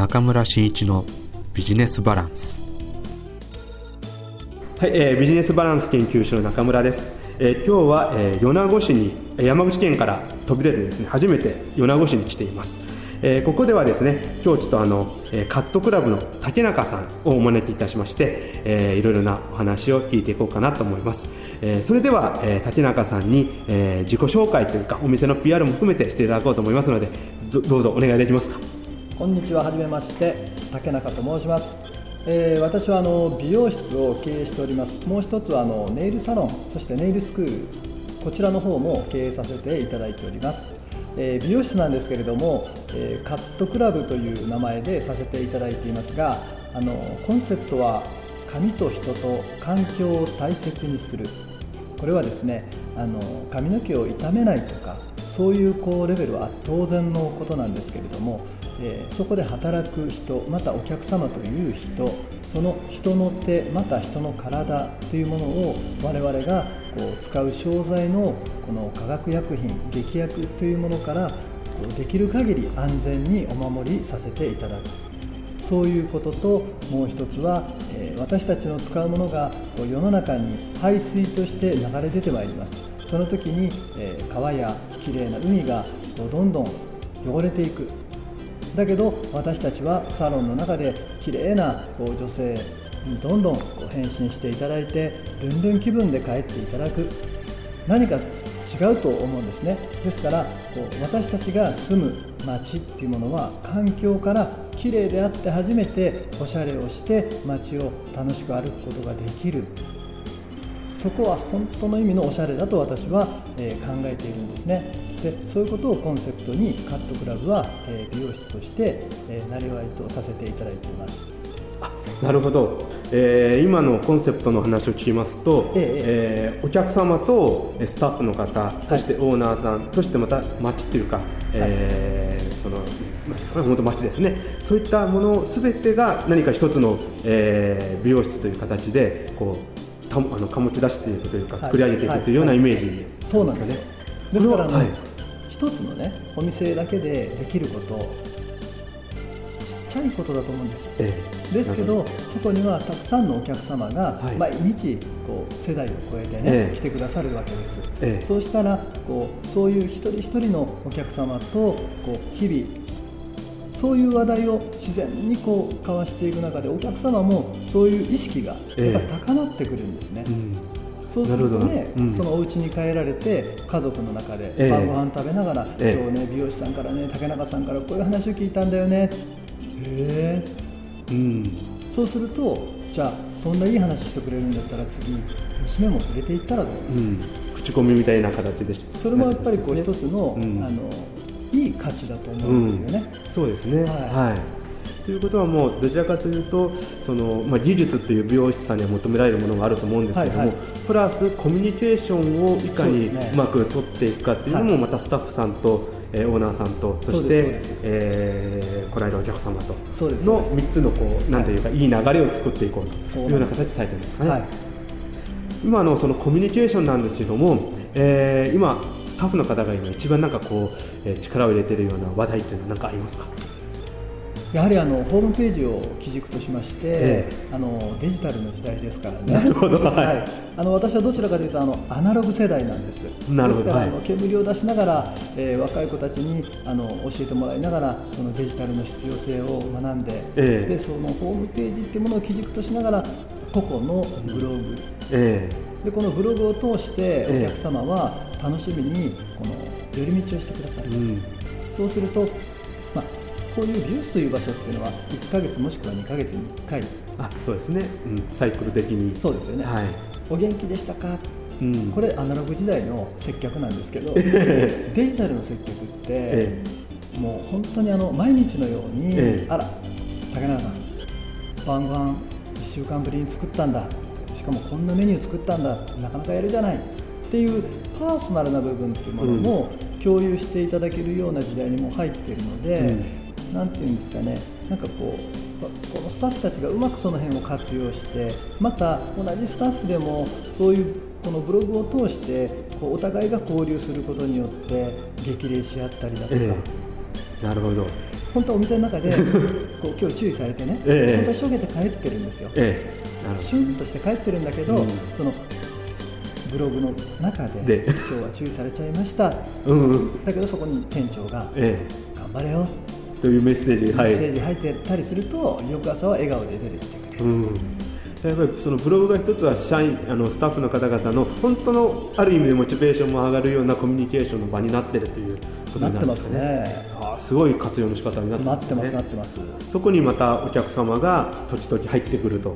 中村真一のビジネスバランス。はい、えー、ビジネスバランス研究所の中村です、えー、今日は、えー、米子市に山口県から飛び出てですね初めて米子市に来ています。えー、ここではですね今日ちょっとあの、えー、カットクラブの竹中さんをお招きいたしまして、えー、いろいろなお話を聞いていこうかなと思います、えー、それでは、えー、竹中さんに、えー、自己紹介というかお店の PR も含めてしていただこうと思いますのでどうぞお願いできますか？こんにちは。はじめまして竹中と申します、えー、私はあの美容室を経営しております。もう一つはあのネイルサロンそしてネイルスクールこちらの方も経営させていただいております。えー、美容室なんですけれども、えー、カットクラブという名前でさせていただいていますがあのコンセプトは髪と人と環境を大切にする。これはですねあの髪の毛を傷めないとかそういうこうレベルは当然のことなんですけれども、え、そこで働く人またお客様という人その人の手また人の体というものを我々がこう使う商材のこの化学薬品劇薬というものからできる限り安全にお守りさせていただく。そういうことともう一つは、え私たちの使うものがこう世の中に排水として流れ出てまいります。その時に、え川やきれいな海がこうどんどん汚れていく。だけど私たちはサロンの中で綺麗なこう女性にどんどんこう変身していただいてルンルン気分で帰っていただく。何か違うと思うんですね。ですからこう私たちが住む街っていうものは環境から綺麗であって初めておしゃれをして街を楽しく歩くことができる。そこは本当の意味のおしゃれだと私は、え考えているんですね。でそういうことをコンセプトにカットクラブは、え美容室として、えなりわいとさせていただいています。なるほど、えー、今のコンセプトの話を聞きますと、ええー、お客様とスタッフの方、そしてオーナーさん、そしてまた町っていうか、えー、その本当町ですね。そういったものすべてが何か一つの、えー、美容室という形でこうたあの醸し出していくというか作り上げていくというようなイメージですかね。そうなんですですから、ね、はい、一つのねお店だけでできることちっちゃいことだと思うんです、ええ、ですけどそこにはたくさんのお客様が毎日こう世代を超えてね、え、来てくださるわけです、そうしたらこうそういう一人一人のお客様とこう日々そういう話題を自然にこう交わしていく中でお客様もそういう意識が高まってくるんですね、うんそうするとね、うん、そのお家に帰られて家族の中で晩ご飯食べながら、えー、今日ね美容師さんからね竹中さんからこういう話を聞いたんだよね。へえ、うん、そうするとじゃあそんないい話してくれるんだったら次娘も連れて行ったらどう、うん、口コミみたいな形でそれもやっぱりこう一つの、うん、あのいい価値だと思うんですよね、そうですね。はい、はいということはもうどちらかというとその、まあ、技術という美容師さんには求められるものがあると思うんですけども、はいはい、プラスコミュニケーションをいかにうまく取っていくかというのもまたスタッフさんと、えー、オーナーさんとそして、えー、来られるお客様との3つのこうなんというか、い、い流れを作っていこうというような形されてるんですかね。はい、今のそのコミュニケーションなんですけども、えー、今スタッフの方が今一番なんかこう、えー、力を入れているような話題というのは何かありますか？やはりあのホームページを基軸としまして、ええ、あのデジタルの時代ですからね。なるほど、はい、はい、あの私はどちらかというとあのアナログ世代なんです。なるほど。ですから、はい、あの煙を出しながら、えー、若い子たちにあの教えてもらいながらそのデジタルの必要性を学んで、え、でそのホームページっていうものを基軸としながら個々のブログ、えでこのブログを通してお客様は楽しみにこの寄り道をしてくださる。うん、そうするとまあこういう美容室という場所っていうのは1か月もしくは2か月に1回。あそうですね、うん、サイクル的に。そうですよね、はい、お元気でしたか、うん、これアナログ時代の接客なんですけど デジタルの接客って、ええ、もう本当にあの毎日のように、え、あら竹中さん晩ご飯1週間ぶりに作ったんだ。しかもこんなメニュー作ったんだ。なかなかやるじゃない。っていうパーソナルな部分っていうものも共有していただけるような時代にも入っているので、うん何て言うんですかね。なんかこうこのスタッフたちがうまくその辺を活用してまた同じスタッフでもそういうこのブログを通してこうお互いが交流することによって激励し合ったりだとか、ええ、なるほど。本当はお店の中で こう今日注意されてね、ええ。本当はしょげて帰ってるんですよ、ええ。なるほシュンとして帰ってるんだけど、うん。そのブログの中でで。今日は注意されちゃいました。どうんうん。だけどそこに店長がえ頑張れよ。えというメッセージメはいッセージ入ってたりすると翌朝は笑顔で出てきてくれる。うん。やっぱりそのブログが一つは社員あのスタッフの方々の本当のある意味でモチベーションも上がるようなコミュニケーションの場になってるということになってね。ああすごい活用の仕方になってますね。なってますそこにまたお客様が時々入ってくると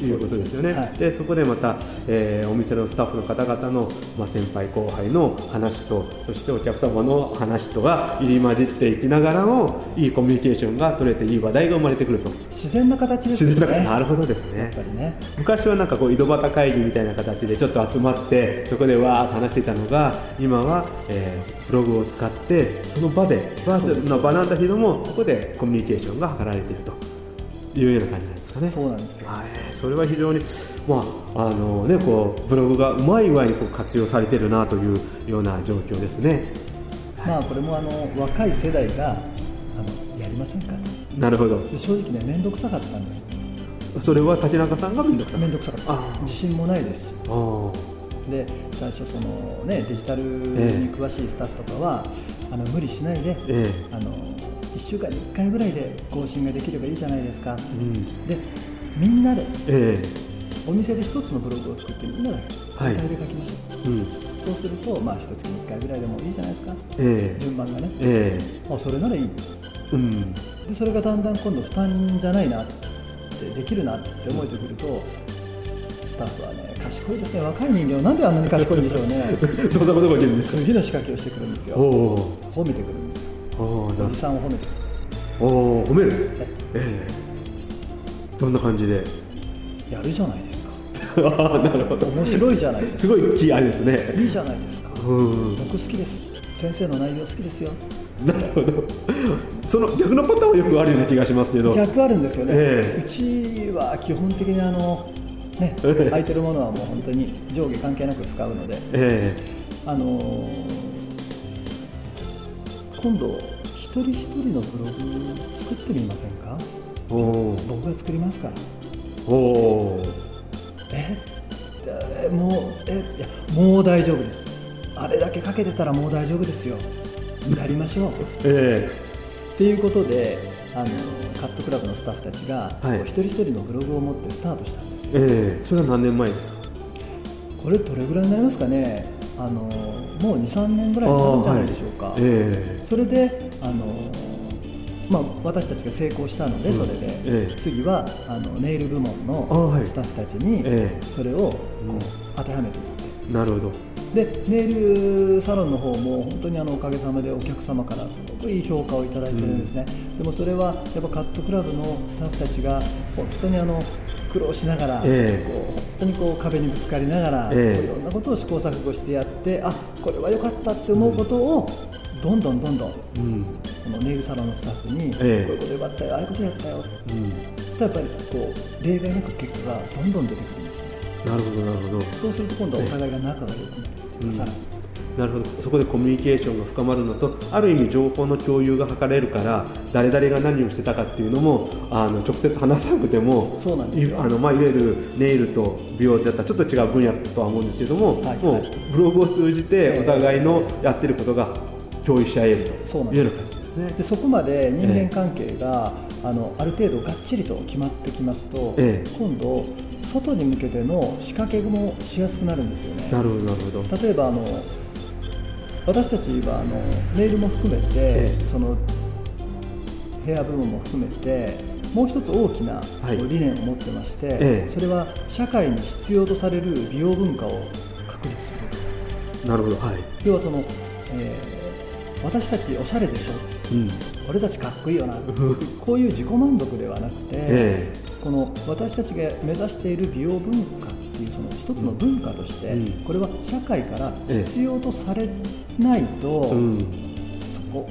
いうことですよね。はい。でそこでまた、えーお店のスタッフの方々の、まあ、先輩後輩の話とそしてお客様の話とが入り混じっていきながらもいいコミュニケーションが取れていい話題が生まれてくると。自然な形ですよね。自然ななるほどですやっねぱりね。昔はなんかこう井戸端会議みたいな形でちょっと集まってそこでわーっと話していたのが今は、えーブログを使ってその場でバーチャルな場なんだけどもそこでコミュニケーションが図られていると。いうような感じなんですかね。そうなんですよ。はい、それは非常に、まああのね、こうブログがうまい具合にこう活用されてるなというような状況ですね。まあこれもあの若い世代があのやりませんか？なるほど。で正直ね面倒くさかったんですそれは竹中さんが面倒くさい。面倒くさかった。あ自信もないですし。で最初その、ね、デジタルにえ。え詳しいスタッフとかは、あの無理しないで、えあの1週間に1回ぐらいで更新ができればいいじゃないですか。えうん。でみんなでえお店で一つのブログを作ってみんなではい。携帯で書きましょう、えうん。そうするとまあ一月に1回ぐらいでもいいじゃないですか。ええ。順番がね。えあそれならいい。えうん。でそれがだんだん今度負担じゃないなってできるなって思えてくるとスタッフはね賢いですね若い人間はなんであんなに賢いんでしょうね どんなことが起きるんですか。次の仕掛けをしてくるんですよ褒めてくるんですよおじさんを褒めてくるおお褒める？ええどんな感じで？やるじゃないです ああなるほど。か面白いじゃないですすごい気あれですね。かいいじゃないですかうん。僕好きです先生の内容好きですよなるほど。その逆のパターンはよくあるような気がしますけど。逆あるんですけどね、ええうちは基本的にあのねええ空いてるものはもう本当に上下関係なく使うのでえあのー今度一人一人のブログ作ってみませんか？えおお僕が作りますから。おおえ？えもうえいやもう大丈夫です。あれだけかけてたらもう大丈夫ですよ。やりましょう。えっていうことであのカットクラブのスタッフたちが、はい。一人一人のブログを持ってスタートしたんですよええ。えそれは何年前ですか？これどれぐらいになりますかね？あのもう23年ぐらいになるんじゃないでしょうか、えそれであの、まあ、私たちが成功したので、うん。それで、ええ。次はあのネイル部門のスタッフたちにええ。それをこううん当てはめて。いってえなるほど。でネイルサロンの方も本当にあのおかげさまでお客様からすごくいい評価をいただいてるんですね、でもそれはやっぱカットクラブのスタッフたちが本当にあの苦労しながら、ええ。こう本当にこう壁にぶつかりながら、ええ。こういろんなことを試行錯誤してやってあこれは良かったって思うことをどんどんどんどんうん。このネイルサロンのスタッフに、ええ。こういうことよかったよああいうことやったよ。うん。とやっぱりこう例外なく結果がどんどん出てくるんですね。なるほどなるほど。そうすると今度はお互いが仲が良くなる、うん。さらになるほど。そこでコミュニケーションが深まるのとある意味情報の共有が図れるから誰々が何をしてたかっていうのもあの直接話さなくてもそうなんですあの、まあ、いわゆるネイルと美容だったらちょっと違う分野とは思うんですけども、はいもうブログを通じてお互いのやってることが共有し合えるとそうなんです。いうような感じですね。でそこまで人間関係が、あのある程度がっちりと決まってきますと、ええ。今度外に向けての仕掛けもしやすくなるんですよね。なるほどなるほど。例えばあの私たちはあのメールも含めて、ええ。そのヘア部門も含めてもう一つ大きな理念を持ってまして、ええ。それは社会に必要とされる美容文化を確立する。なるほど。はい。要はその、えー私たちおしゃれでしょ。うん。俺たちかっこいいよな。こういう自己満足ではなくて、えこの私たちが目指している美容文化っていうその一つの文化として、うん。これは社会からええ必要とされないと、えうん。そこ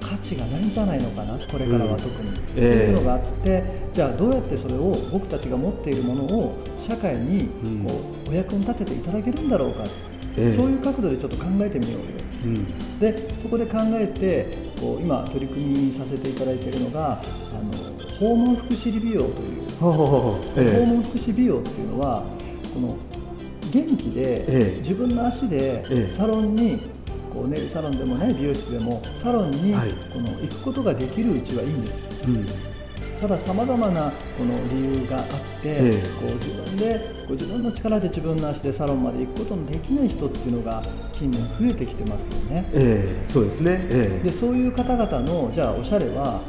価値がないんじゃないのかなこれからは特に、ええ。っていうのがあってじゃあどうやってそれを僕たちが持っているものを社会にうん。こうお役に立てていただけるんだろうか、ええ。そういう角度でちょっと考えてみようよ。うん、でそこで考えてこう今取り組みさせていただいているのがあの訪問福祉美容という、訪問福祉美容っていうのはこの元気で、自分の足でサロンにこうネイルサロンでもね美容室でもサロンにこの行くことができるうちはいいんです、うん。たださまざまなこの理由があって、えこう自分でこう自分の力で自分の足でサロンまで行くことのできない人っていうのが近年増えてきてますよね。えー、そうですね、えー、でそういう方々のじゃあおしゃれは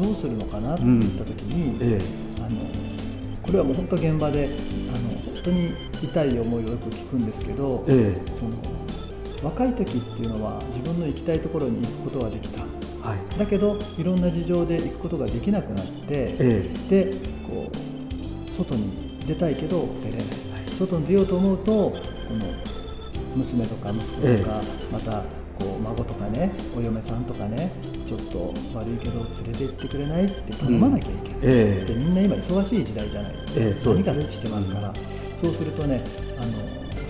どうするのかなっていった時に、うん。えー、あのこれはもう本当現場であの本当に痛い思いをよく聞くんですけど、その若い時っていうのは自分の行きたいところに行くことができた。はい、だけどいろんな事情で行くことができなくなって、ええ、でこう外に出たいけど出れない、外に出ようと思うとこの娘とか息子とか、え、またこう孫とかねお嫁さんとかねちょっと悪いけど連れて行ってくれないって頼まなきゃいけない、うん、でみんな今忙しい時代じゃない、え何かしてますから、そうするとね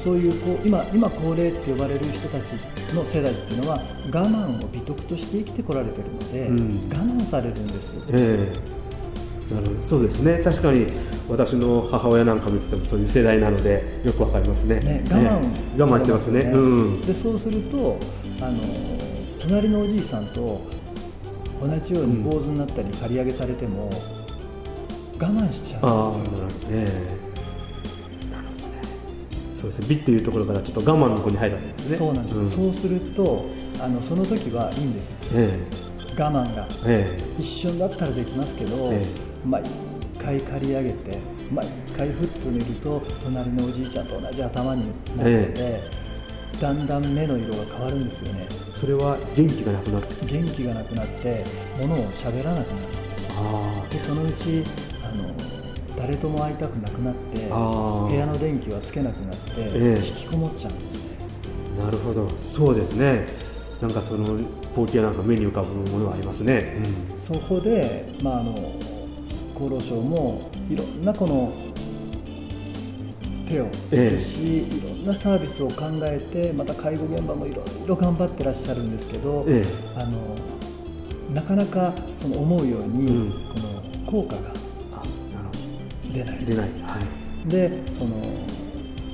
そういうこう今今高齢って呼ばれる人たちの世代っていうのは我慢を美徳として生きてこられてるので、うん、我慢されるんです、えー、なるほど。そうですね。確かに私の母親なんか見ててもそういう世代なのでよくわかりますね、ね、我慢、ね、我慢してますね、うん、でそうするとあの隣のおじいさんと同じように坊主になったり刈り上げされても我慢しちゃうんですよ、ねそうですね。美っていうところからちょっと我慢の方に入るわけですね。そうなんです、うん、そうするとあのその時はいいんです、ええ、我慢が、ええ、一瞬だったらできますけど、ええ、毎回刈り上げて毎回ふっと見ると隣のおじいちゃんと同じ頭になってて、ええ、だんだん目の色が変わるんですよね。それは元気がなくなって元気がなくなって物を喋らなくなる。でそのうちあの誰とも会いたくなくなって部屋の電気はつけなくなって、えー、引きこもっちゃうんですねなるほど。そうですね。なんかその光景なんか目に浮かぶものがありますね、うん、そこで、まあ、あの厚労省もいろんなこの手をつけし、えー、いろんなサービスを考えてまた介護現場もいろいろ頑張ってらっしゃるんですけど、えー、あのなかなかその思うように、うん、この効果が出ない。出ない、はい、でその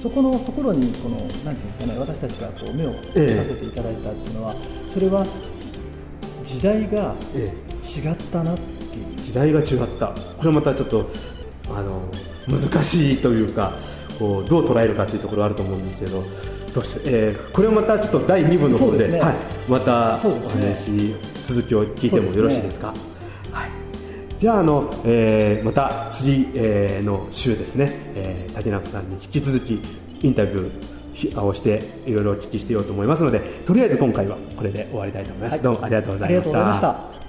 そこのところにこの何ていうんですかね私たちがこう目をつけさせていただいたっていうのは、ええ、それは時代が違ったなっていう、時代が違った。これまたちょっとあの難しいというかこうどう捉えるかというところあると思うんですけどどうしえー、これはまたちょっと第2部の方で、ね、はい、またお話、ね、続きを聞いてもよろしいですか？じゃああの、えー、また次、えー、の週ですね、えー、竹中さんに引き続きインタビューをしていろいろお聞きしていようと思いますのでとりあえず今回はこれで終わりたいと思います、はい、どうもありがとうございました